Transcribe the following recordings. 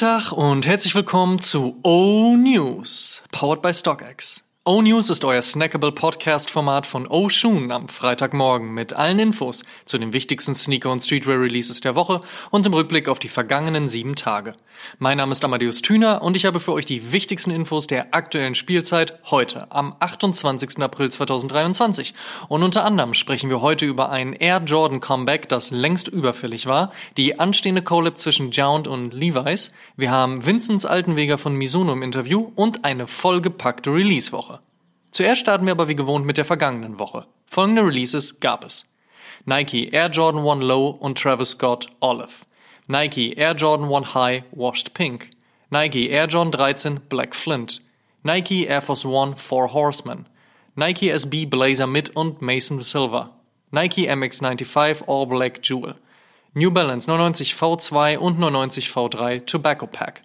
Guten Tag und herzlich willkommen zu O News, powered by StockX. O News ist euer snackable Podcast-Format von O Shoon am Freitagmorgen mit allen Infos zu den wichtigsten Sneaker- und Streetwear-Releases der Woche und im Rückblick auf die vergangenen sieben Tage. Mein Name ist Amadeus Thüner und ich habe für euch die wichtigsten Infos der aktuellen Spielzeit heute, am 28. April 2023. Und unter anderem sprechen wir heute über ein Air Jordan Comeback, das längst überfällig war, die anstehende Collab zwischen Jound und Levi's, wir haben Vinzenz Altenweger von Mizuno im Interview und eine vollgepackte Release-Woche. Zuerst starten wir aber wie gewohnt mit der vergangenen Woche. Folgende Releases gab es. Nike Air Jordan 1 Low und Travis Scott Olive. Nike Air Jordan 1 High Washed Pink. Nike Air Jordan 13 Black Flint. Nike Air Force One Four Horsemen. Nike SB Blazer Mid und Mason Silver. Nike MX95 All Black Jewel. New Balance 99 V2 und 99 V3 Tobacco Pack.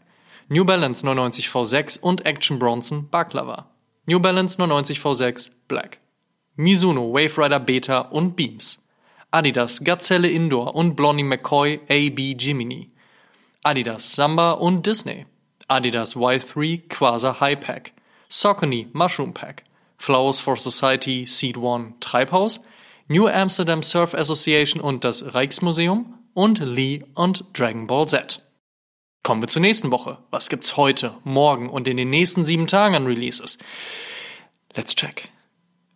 New Balance 99 V6 und Action Bronson Baklava. New Balance 99 V6 Black. Mizuno Wave Rider Beta und Beams. Adidas Gazelle Indoor und Blondie McCoy AB Jiminy. Adidas Samba und Disney. Adidas Y3 Quasar High Pack. Saucony Mushroom Pack. Flowers for Society Seed One Treibhaus. New Amsterdam Surf Association und das Rijksmuseum und Lee und Dragon Ball Z. Kommen wir zur nächsten Woche. Was gibt's heute, morgen und in den nächsten sieben Tagen an Releases? Let's check.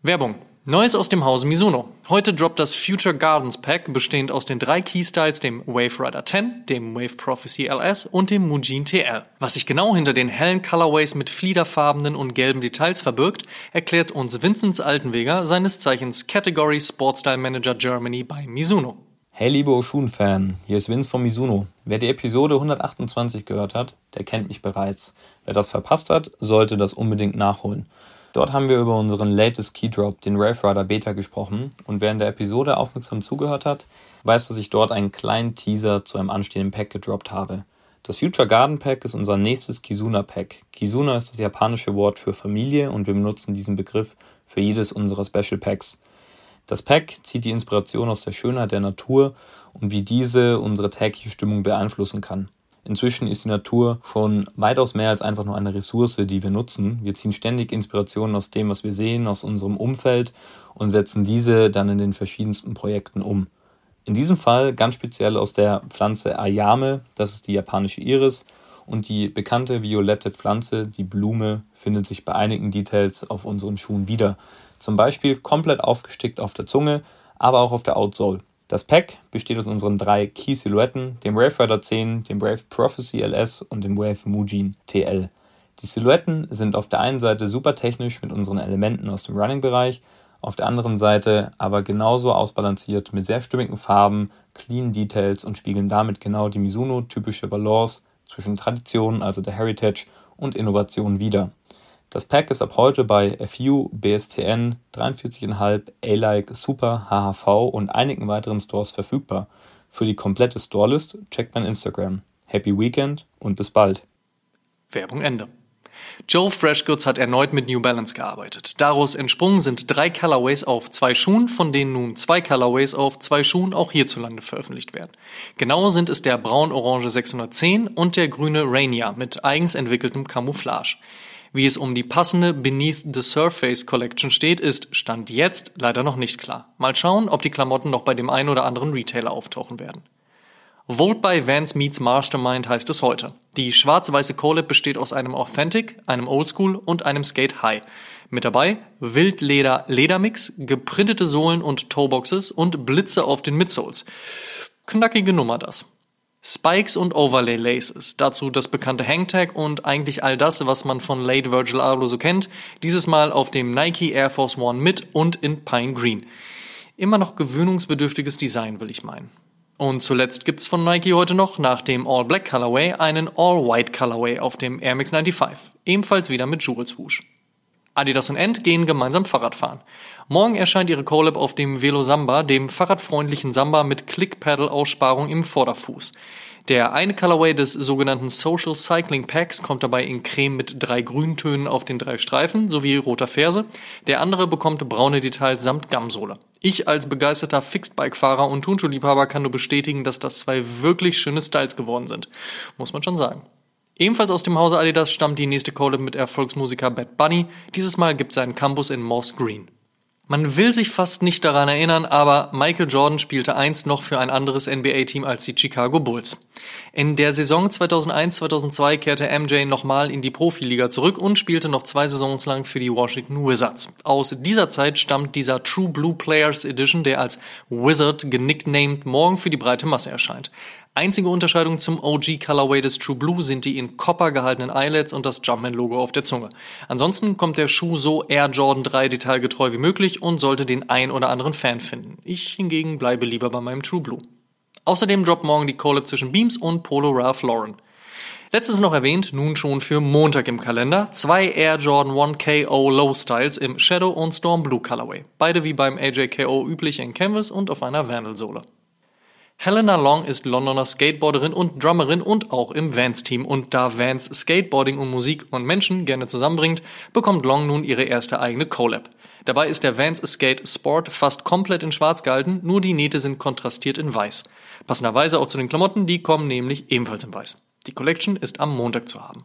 Werbung. Neues aus dem Hause Mizuno. Heute droppt das Future Gardens Pack, bestehend aus den drei Keystyles, dem Wave Rider 10, dem Wave Prophecy LS und dem Mujin TL. Was sich genau hinter den hellen Colorways mit fliederfarbenen und gelben Details verbirgt, erklärt uns Vinzenz Altenweger, seines Zeichens Category Sportstyle Manager Germany bei Mizuno. Hey liebe Oshun-Fan, hier ist Vince von Mizuno. Wer die Episode 128 gehört hat, der kennt mich bereits. Wer das verpasst hat, sollte das unbedingt nachholen. Dort haben wir über unseren latest Keydrop, den Rave Rider Beta, gesprochen und wer in der Episode aufmerksam zugehört hat, weiß, dass ich dort einen kleinen Teaser zu einem anstehenden Pack gedroppt habe. Das Future Garden Pack ist unser nächstes Kizuna Pack. Kizuna ist das japanische Wort für Familie und wir benutzen diesen Begriff für jedes unserer Special Packs. Das Pack zieht die Inspiration aus der Schönheit der Natur und wie diese unsere tägliche Stimmung beeinflussen kann. Inzwischen ist die Natur schon weitaus mehr als einfach nur eine Ressource, die wir nutzen. Wir ziehen ständig Inspirationen aus dem, was wir sehen, aus unserem Umfeld und setzen diese dann in den verschiedensten Projekten um. In diesem Fall ganz speziell aus der Pflanze Ayame, das ist die japanische Iris, und die bekannte violette Pflanze, die Blume, findet sich bei einigen Details auf unseren Schuhen wieder. Zum Beispiel komplett aufgestickt auf der Zunge, aber auch auf der Outsole. Das Pack besteht aus unseren drei Key-Silhouetten, dem Wave Rider 10, dem Wave Prophecy LS und dem Wave Mujin TL. Die Silhouetten sind auf der einen Seite super technisch mit unseren Elementen aus dem Running-Bereich, auf der anderen Seite aber genauso ausbalanciert mit sehr stimmigen Farben, clean Details und spiegeln damit genau die Mizuno-typische Balance zwischen Tradition, also der Heritage, und Innovation wider. Das Pack ist ab heute bei FU, BSTN, 43,5, A-Like, Super, HHV und einigen weiteren Stores verfügbar. Für die komplette Storelist checkt mein Instagram. Happy Weekend und bis bald. Werbung Ende. Joe Freshgoods hat erneut mit New Balance gearbeitet. Daraus entsprungen sind drei Colorways auf zwei Schuhen, von denen nun zwei Colorways auf zwei Schuhen auch hierzulande veröffentlicht werden. Genau sind es der braun-orange 610 und der grüne Rainier mit eigens entwickeltem Camouflage. Wie es um die passende Beneath the Surface Collection steht, ist Stand jetzt leider noch nicht klar. Mal schauen, ob die Klamotten noch bei dem einen oder anderen Retailer auftauchen werden. Volt by Vance meets Mastermind heißt es heute. Die schwarz-weiße Collab besteht aus einem Authentic, einem Oldschool und einem Skate High. Mit dabei Wildleder Ledermix, geprintete Sohlen und Toeboxes und Blitze auf den Midsoles. Knackige Nummer das. Spikes und Overlay Laces, dazu das bekannte Hangtag und eigentlich all das, was man von Late Virgil Abloh so kennt, dieses Mal auf dem Nike Air Force One mit und in Pine Green. Immer noch gewöhnungsbedürftiges Design, will ich meinen. Und zuletzt gibt's von Nike heute noch nach dem All Black Colorway einen All White Colorway auf dem Air Max 95, ebenfalls wieder mit Jewel Swoosh. Adidas und End gehen gemeinsam Fahrrad fahren. Morgen erscheint ihre Collab auf dem Velo Samba, dem fahrradfreundlichen Samba mit Click-Pedal-Aussparung im Vorderfuß. Der eine Colorway des sogenannten Social Cycling Packs kommt dabei in Creme mit drei Grüntönen auf den drei Streifen sowie roter Ferse. Der andere bekommt braune Details samt Gamsohle. Ich als begeisterter Fixed-Bike-Fahrer und Turnschuhliebhaber kann nur bestätigen, dass das zwei wirklich schöne Styles geworden sind. Muss man schon sagen. Ebenfalls aus dem Hause Adidas stammt die nächste Collab mit Erfolgsmusiker Bad Bunny. Dieses Mal gibt es einen Campus in Moss Green. Man will sich fast nicht daran erinnern, aber Michael Jordan spielte einst noch für ein anderes NBA-Team als die Chicago Bulls. In der Saison 2001-2002 kehrte MJ nochmal in die Profiliga zurück und spielte noch zwei Saisons lang für die Washington Wizards. Aus dieser Zeit stammt dieser True Blue Players Edition, der als Wizard genicknamed morgen für die breite Masse erscheint. Einzige Unterscheidung zum OG Colorway des True Blue sind die in Copper gehaltenen Eyelets und das Jumpman-Logo auf der Zunge. Ansonsten kommt der Schuh so Air Jordan 3 detailgetreu wie möglich und sollte den ein oder anderen Fan finden. Ich hingegen bleibe lieber bei meinem True Blue. Außerdem droppt morgen die Collab zwischen Beams und Polo Ralph Lauren. Letztens noch erwähnt, nun schon für Montag im Kalender, zwei Air Jordan 1 KO Low Styles im Shadow und Storm Blue Colorway. Beide wie beim AJKO üblich in Canvas und auf einer Vandal-Sohle. Helena Long ist Londoner Skateboarderin und Drummerin und auch im Vans-Team. Und da Vans Skateboarding und Musik und Menschen gerne zusammenbringt, bekommt Long nun ihre erste eigene Collab. Dabei ist der Vans Skate Sport fast komplett in schwarz gehalten, nur die Nähte sind kontrastiert in weiß. Passenderweise auch zu den Klamotten, die kommen nämlich ebenfalls in weiß. Die Collection ist am Montag zu haben.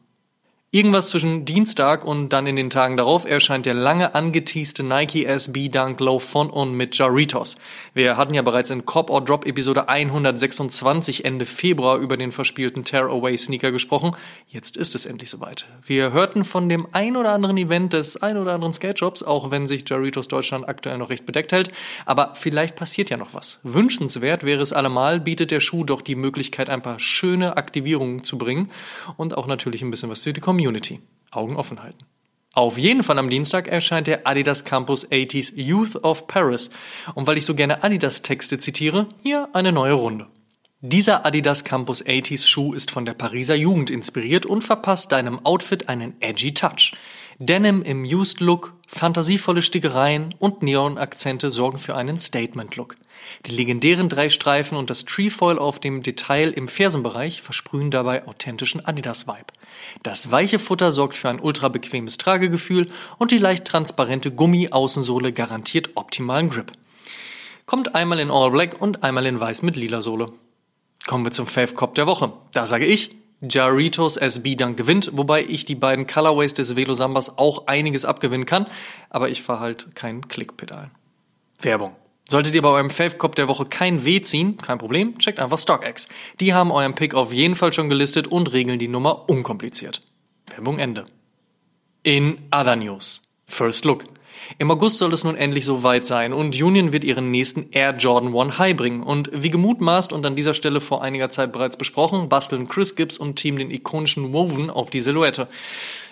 Irgendwas zwischen Dienstag und dann in den Tagen darauf erscheint der lange angeteaste Nike SB Dunk Low von und mit Jaritos. Wir hatten ja bereits in Cop or Drop Episode 126 Ende Februar über den verspielten Tear Away Sneaker gesprochen. Jetzt ist es endlich soweit. Wir hörten von dem ein oder anderen Event des ein oder anderen Skate Shops, auch wenn sich Jaritos Deutschland aktuell noch recht bedeckt hält. Aber vielleicht passiert ja noch was. Wünschenswert wäre es allemal, bietet der Schuh doch die Möglichkeit, ein paar schöne Aktivierungen zu bringen und auch natürlich ein bisschen was für die Community Community. Augen offen halten. Auf jeden Fall am Dienstag erscheint der Adidas Campus 80s Youth of Paris. Und weil ich so gerne Adidas Texte zitiere, hier eine neue Runde. Dieser Adidas Campus 80s Schuh ist von der Pariser Jugend inspiriert und verpasst deinem Outfit einen edgy Touch. Denim im Used Look, fantasievolle Stickereien und Neon-Akzente sorgen für einen Statement-Look. Die legendären drei Streifen und das Trefoil auf dem Detail im Fersenbereich versprühen dabei authentischen Adidas-Vibe. Das weiche Futter sorgt für ein ultra bequemes Tragegefühl und die leicht transparente Gummi-Außensohle garantiert optimalen Grip. Kommt einmal in All Black und einmal in Weiß mit lila Sohle. Kommen wir zum Fave Cop der Woche. Da sage ich, Jaritos SB dann gewinnt, wobei ich die beiden Colorways des Velo Sambas auch einiges abgewinnen kann, aber ich fahre halt kein Klickpedal. Werbung. Solltet ihr bei eurem Fave Cop der Woche kein W ziehen, kein Problem, checkt einfach StockX. Die haben euren Pick auf jeden Fall schon gelistet und regeln die Nummer unkompliziert. Werbung Ende. In Other News. First Look. Im August soll es nun endlich soweit sein und Union wird ihren nächsten Air Jordan 1 High bringen. Und wie gemutmaßt und an dieser Stelle vor einiger Zeit bereits besprochen, basteln Chris Gibbs und Team den ikonischen Woven auf die Silhouette.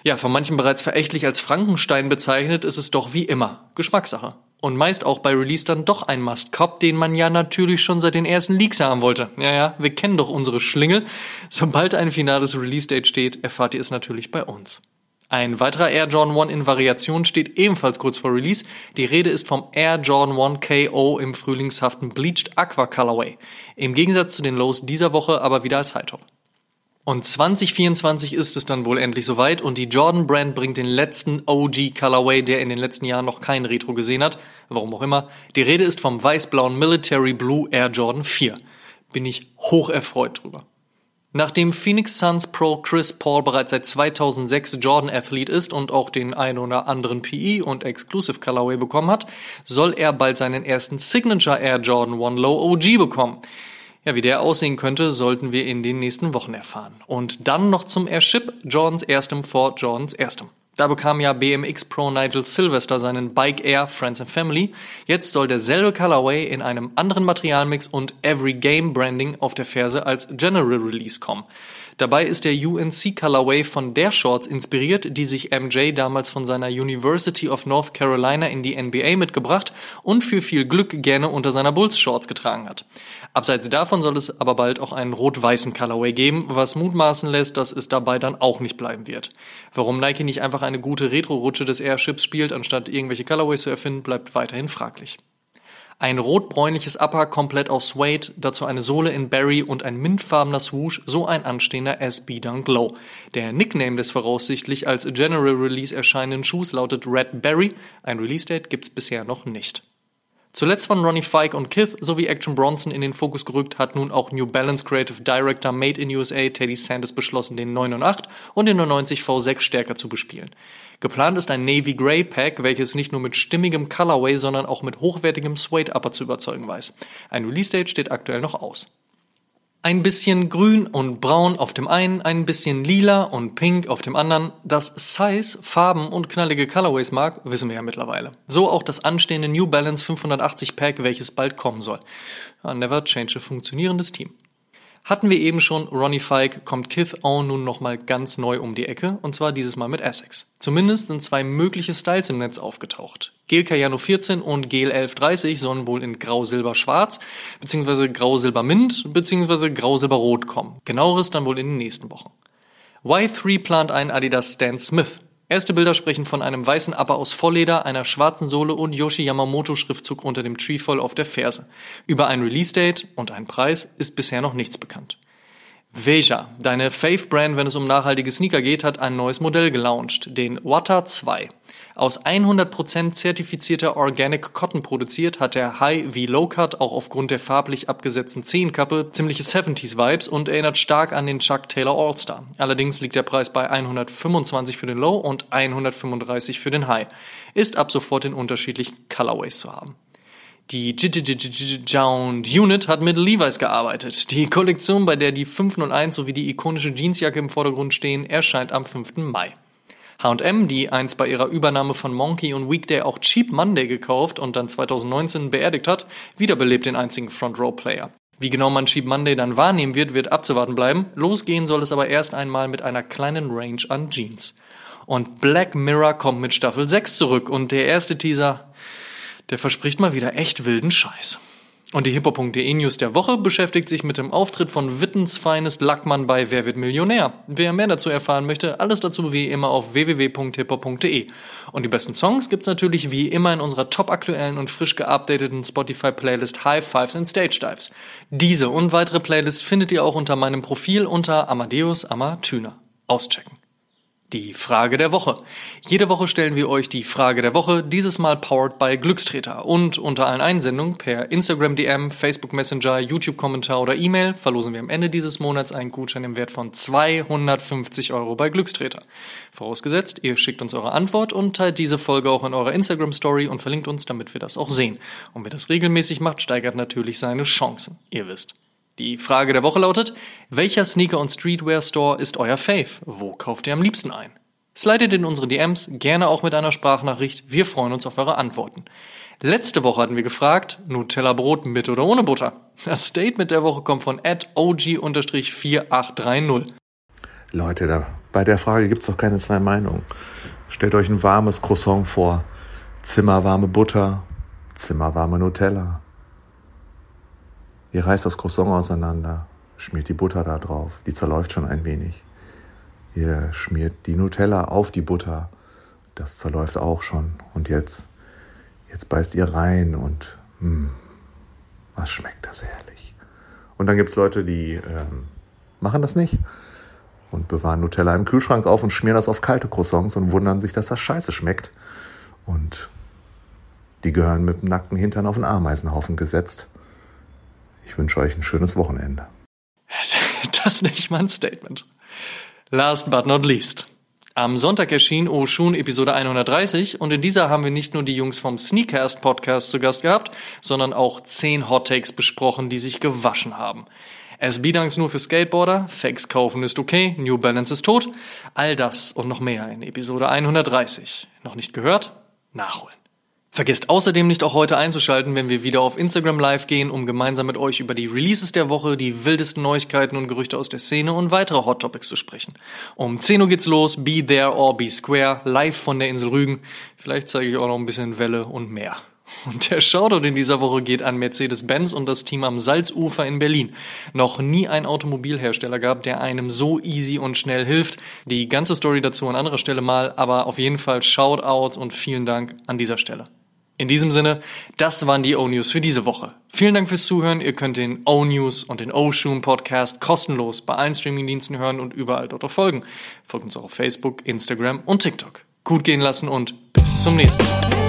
Ja, von manchen bereits verächtlich als Frankenstein bezeichnet, ist es doch wie immer Geschmackssache. Und meist auch bei Release dann doch ein Must-Cop, den man ja natürlich schon seit den ersten Leaks haben wollte. Ja, ja, wir kennen doch unsere Schlingel. Sobald ein finales Release-Date steht, erfahrt ihr es natürlich bei uns. Ein weiterer Air Jordan 1 in Variation steht ebenfalls kurz vor Release. Die Rede ist vom Air Jordan 1 KO im frühlingshaften Bleached Aqua Colorway. Im Gegensatz zu den Lows dieser Woche aber wieder als High Top. Und 2024 ist es dann wohl endlich soweit und die Jordan Brand bringt den letzten OG Colorway, der in den letzten Jahren noch kein Retro gesehen hat. Warum auch immer. Die Rede ist vom weiß-blauen Military Blue Air Jordan 4. Bin ich hoch erfreut drüber. Nachdem Phoenix Suns Pro Chris Paul bereits seit 2006 Jordan Athlete ist und auch den ein oder anderen PE und Exclusive Colorway bekommen hat, soll er bald seinen ersten Signature Air Jordan 1 Low OG bekommen. Ja, wie der aussehen könnte, sollten wir in den nächsten Wochen erfahren. Und dann noch zum Airship Jordans erstem vor Jordans erstem. Da bekam ja BMX Pro Nigel Sylvester seinen Bike Air Friends and Family. Jetzt soll derselbe Colorway in einem anderen Materialmix und Every Game Branding auf der Ferse als General Release kommen. Dabei ist der UNC Colorway von der Shorts inspiriert, die sich MJ damals von seiner University of North Carolina in die NBA mitgebracht und für viel Glück gerne unter seiner Bulls Shorts getragen hat. Abseits davon soll es aber bald auch einen rot-weißen Colorway geben, was mutmaßen lässt, dass es dabei dann auch nicht bleiben wird. Warum Nike nicht einfach eine gute Retro-Rutsche des Airships spielt, anstatt irgendwelche Colorways zu erfinden, bleibt weiterhin fraglich. Ein rot-bräunliches Upper komplett aus Suede, dazu eine Sohle in Berry und ein mintfarbener Swoosh, so ein anstehender SB Dunk Low. Der Nickname des voraussichtlich als General Release erscheinenden Schuhs lautet Red Berry, ein Release-Date gibt's bisher noch nicht. Zuletzt von Ronnie Fike und Kith sowie Action Bronson in den Fokus gerückt, hat nun auch New Balance Creative Director Made in USA Teddy Sanders beschlossen, den 9 und 8 und den 99 V6 stärker zu bespielen. Geplant ist ein Navy Grey Pack, welches nicht nur mit stimmigem Colorway, sondern auch mit hochwertigem Suede Upper zu überzeugen weiß. Ein Release Date steht aktuell noch aus. Ein bisschen grün und braun auf dem einen, ein bisschen lila und pink auf dem anderen. Dass Size, Farben und knallige Colorways mag, wissen wir ja mittlerweile. So auch das anstehende New Balance 580 Pack, welches bald kommen soll. Never change a funktionierendes Team. Hatten wir eben schon, Ronnie Fike kommt Kith On nun nochmal ganz neu um die Ecke, und zwar dieses Mal mit Essex. Zumindest sind zwei mögliche Styles im Netz aufgetaucht. Gel Cayano 14 und Gel 1130 sollen wohl in Grau-Silber-Schwarz, beziehungsweise Grau-Silber-Mint, beziehungsweise Grau-Silber-Rot kommen. Genaueres dann wohl in den nächsten Wochen. Y3 plant einen Adidas Stan Smith. Erste Bilder sprechen von einem weißen Upper aus Vollleder, einer schwarzen Sohle und Yoshi Yamamoto Schriftzug unter dem Trefoil auf der Ferse. Über ein Release-Date und einen Preis ist bisher noch nichts bekannt. Veja, deine Fave-Brand, wenn es um nachhaltige Sneaker geht, hat ein neues Modell gelauncht, den Wata 2. Aus 100% zertifizierter Organic Cotton produziert, hat der High wie Low Cut auch aufgrund der farblich abgesetzten Zehenkappe ziemliche 70s Vibes und erinnert stark an den Chuck Taylor All-Star. Allerdings liegt der Preis bei 125 für den Low und 135 für den High. Ist ab sofort in unterschiedlichen Colorways zu haben. Die Jound Unit hat mit Levi's gearbeitet. Die Kollektion, bei der die 501 sowie die ikonische Jeansjacke im Vordergrund stehen, erscheint am 5. Mai. H&M, die einst bei ihrer Übernahme von Monkey und Weekday auch Cheap Monday gekauft und dann 2019 beerdigt hat, wiederbelebt den einzigen Front-Row-Player. Wie genau man Cheap Monday dann wahrnehmen wird, wird abzuwarten bleiben. Losgehen soll es aber erst einmal mit einer kleinen Range an Jeans. Und Black Mirror kommt mit Staffel 6 zurück und der erste Teaser, der verspricht mal wieder echt wilden Scheiß. Und die hippo.de News der Woche beschäftigt sich mit dem Auftritt von Wittens Feines Lackmann bei Wer wird Millionär? Wer mehr dazu erfahren möchte, alles dazu wie immer auf www.hippo.de. Und die besten Songs gibt's natürlich wie immer in unserer topaktuellen und frisch geupdateten Spotify-Playlist High Fives and Stage Dives. Diese und weitere Playlists findet ihr auch unter meinem Profil unter Amadeus Amatüner. Auschecken. Die Frage der Woche. Jede Woche stellen wir euch die Frage der Woche, dieses Mal powered by Glückstreter. Und unter allen Einsendungen per Instagram DM, Facebook Messenger, YouTube Kommentar oder E-Mail verlosen wir am Ende dieses Monats einen Gutschein im Wert von 250 Euro bei Glückstreter. Vorausgesetzt, ihr schickt uns eure Antwort und teilt diese Folge auch in eurer Instagram Story und verlinkt uns, damit wir das auch sehen. Und wer das regelmäßig macht, steigert natürlich seine Chancen. Ihr wisst. Die Frage der Woche lautet, welcher Sneaker- und Streetwear-Store ist euer Fave? Wo kauft ihr am liebsten ein? Slidet in unsere DMs, gerne auch mit einer Sprachnachricht. Wir freuen uns auf eure Antworten. Letzte Woche hatten wir gefragt, Nutella-Brot mit oder ohne Butter? Das Statement der Woche kommt von OG-4830. Leute, da, bei der Frage gibt es doch keine zwei Meinungen. Stellt euch ein warmes Croissant vor, zimmerwarme Butter, zimmerwarme Nutella. Ihr reißt das Croissant auseinander, schmiert die Butter da drauf, die zerläuft schon ein wenig. Ihr schmiert die Nutella auf die Butter, das zerläuft auch schon. Und jetzt, jetzt beißt ihr rein und mh, hm, was schmeckt das herrlich. Und dann gibt es Leute, die ähm, machen das nicht und bewahren Nutella im Kühlschrank auf und schmieren das auf kalte Croissants und wundern sich, dass das scheiße schmeckt. Und die gehören mit dem nackten Hintern auf den Ameisenhaufen gesetzt. Ich wünsche euch ein schönes Wochenende. Das nenne ich mal ein Statement. Last but not least. Am Sonntag erschien Oshun Episode 130 und in dieser haben wir nicht nur die Jungs vom Sneakcast Podcast zu Gast gehabt, sondern auch 10 Hot Takes besprochen, die sich gewaschen haben. SB-Dunks nur für Skateboarder, Fakes kaufen ist okay, New Balance ist tot, all das und noch mehr in Episode 130. Noch nicht gehört? Nachholen. Vergesst außerdem nicht auch heute einzuschalten, wenn wir wieder auf Instagram live gehen, um gemeinsam mit euch über die Releases der Woche, die wildesten Neuigkeiten und Gerüchte aus der Szene und weitere Hot Topics zu sprechen. Um 10 Uhr geht's los, Be There or Be Square, live von der Insel Rügen. Vielleicht zeige ich auch noch ein bisschen Welle und mehr. Und der Shoutout in dieser Woche geht an Mercedes-Benz und das Team am Salzufer in Berlin. Noch nie ein Automobilhersteller gab, der einem so easy und schnell hilft. Die ganze Story dazu an anderer Stelle mal, aber auf jeden Fall Shoutout und vielen Dank an dieser Stelle. In diesem Sinne, das waren die O-News für diese Woche. Vielen Dank fürs Zuhören. Ihr könnt den O-News und den O-Shoom Podcast kostenlos bei allen Streamingdiensten hören und überall dort auch folgen. Folgt uns auch auf Facebook, Instagram und TikTok. Gut gehen lassen und bis zum nächsten Mal.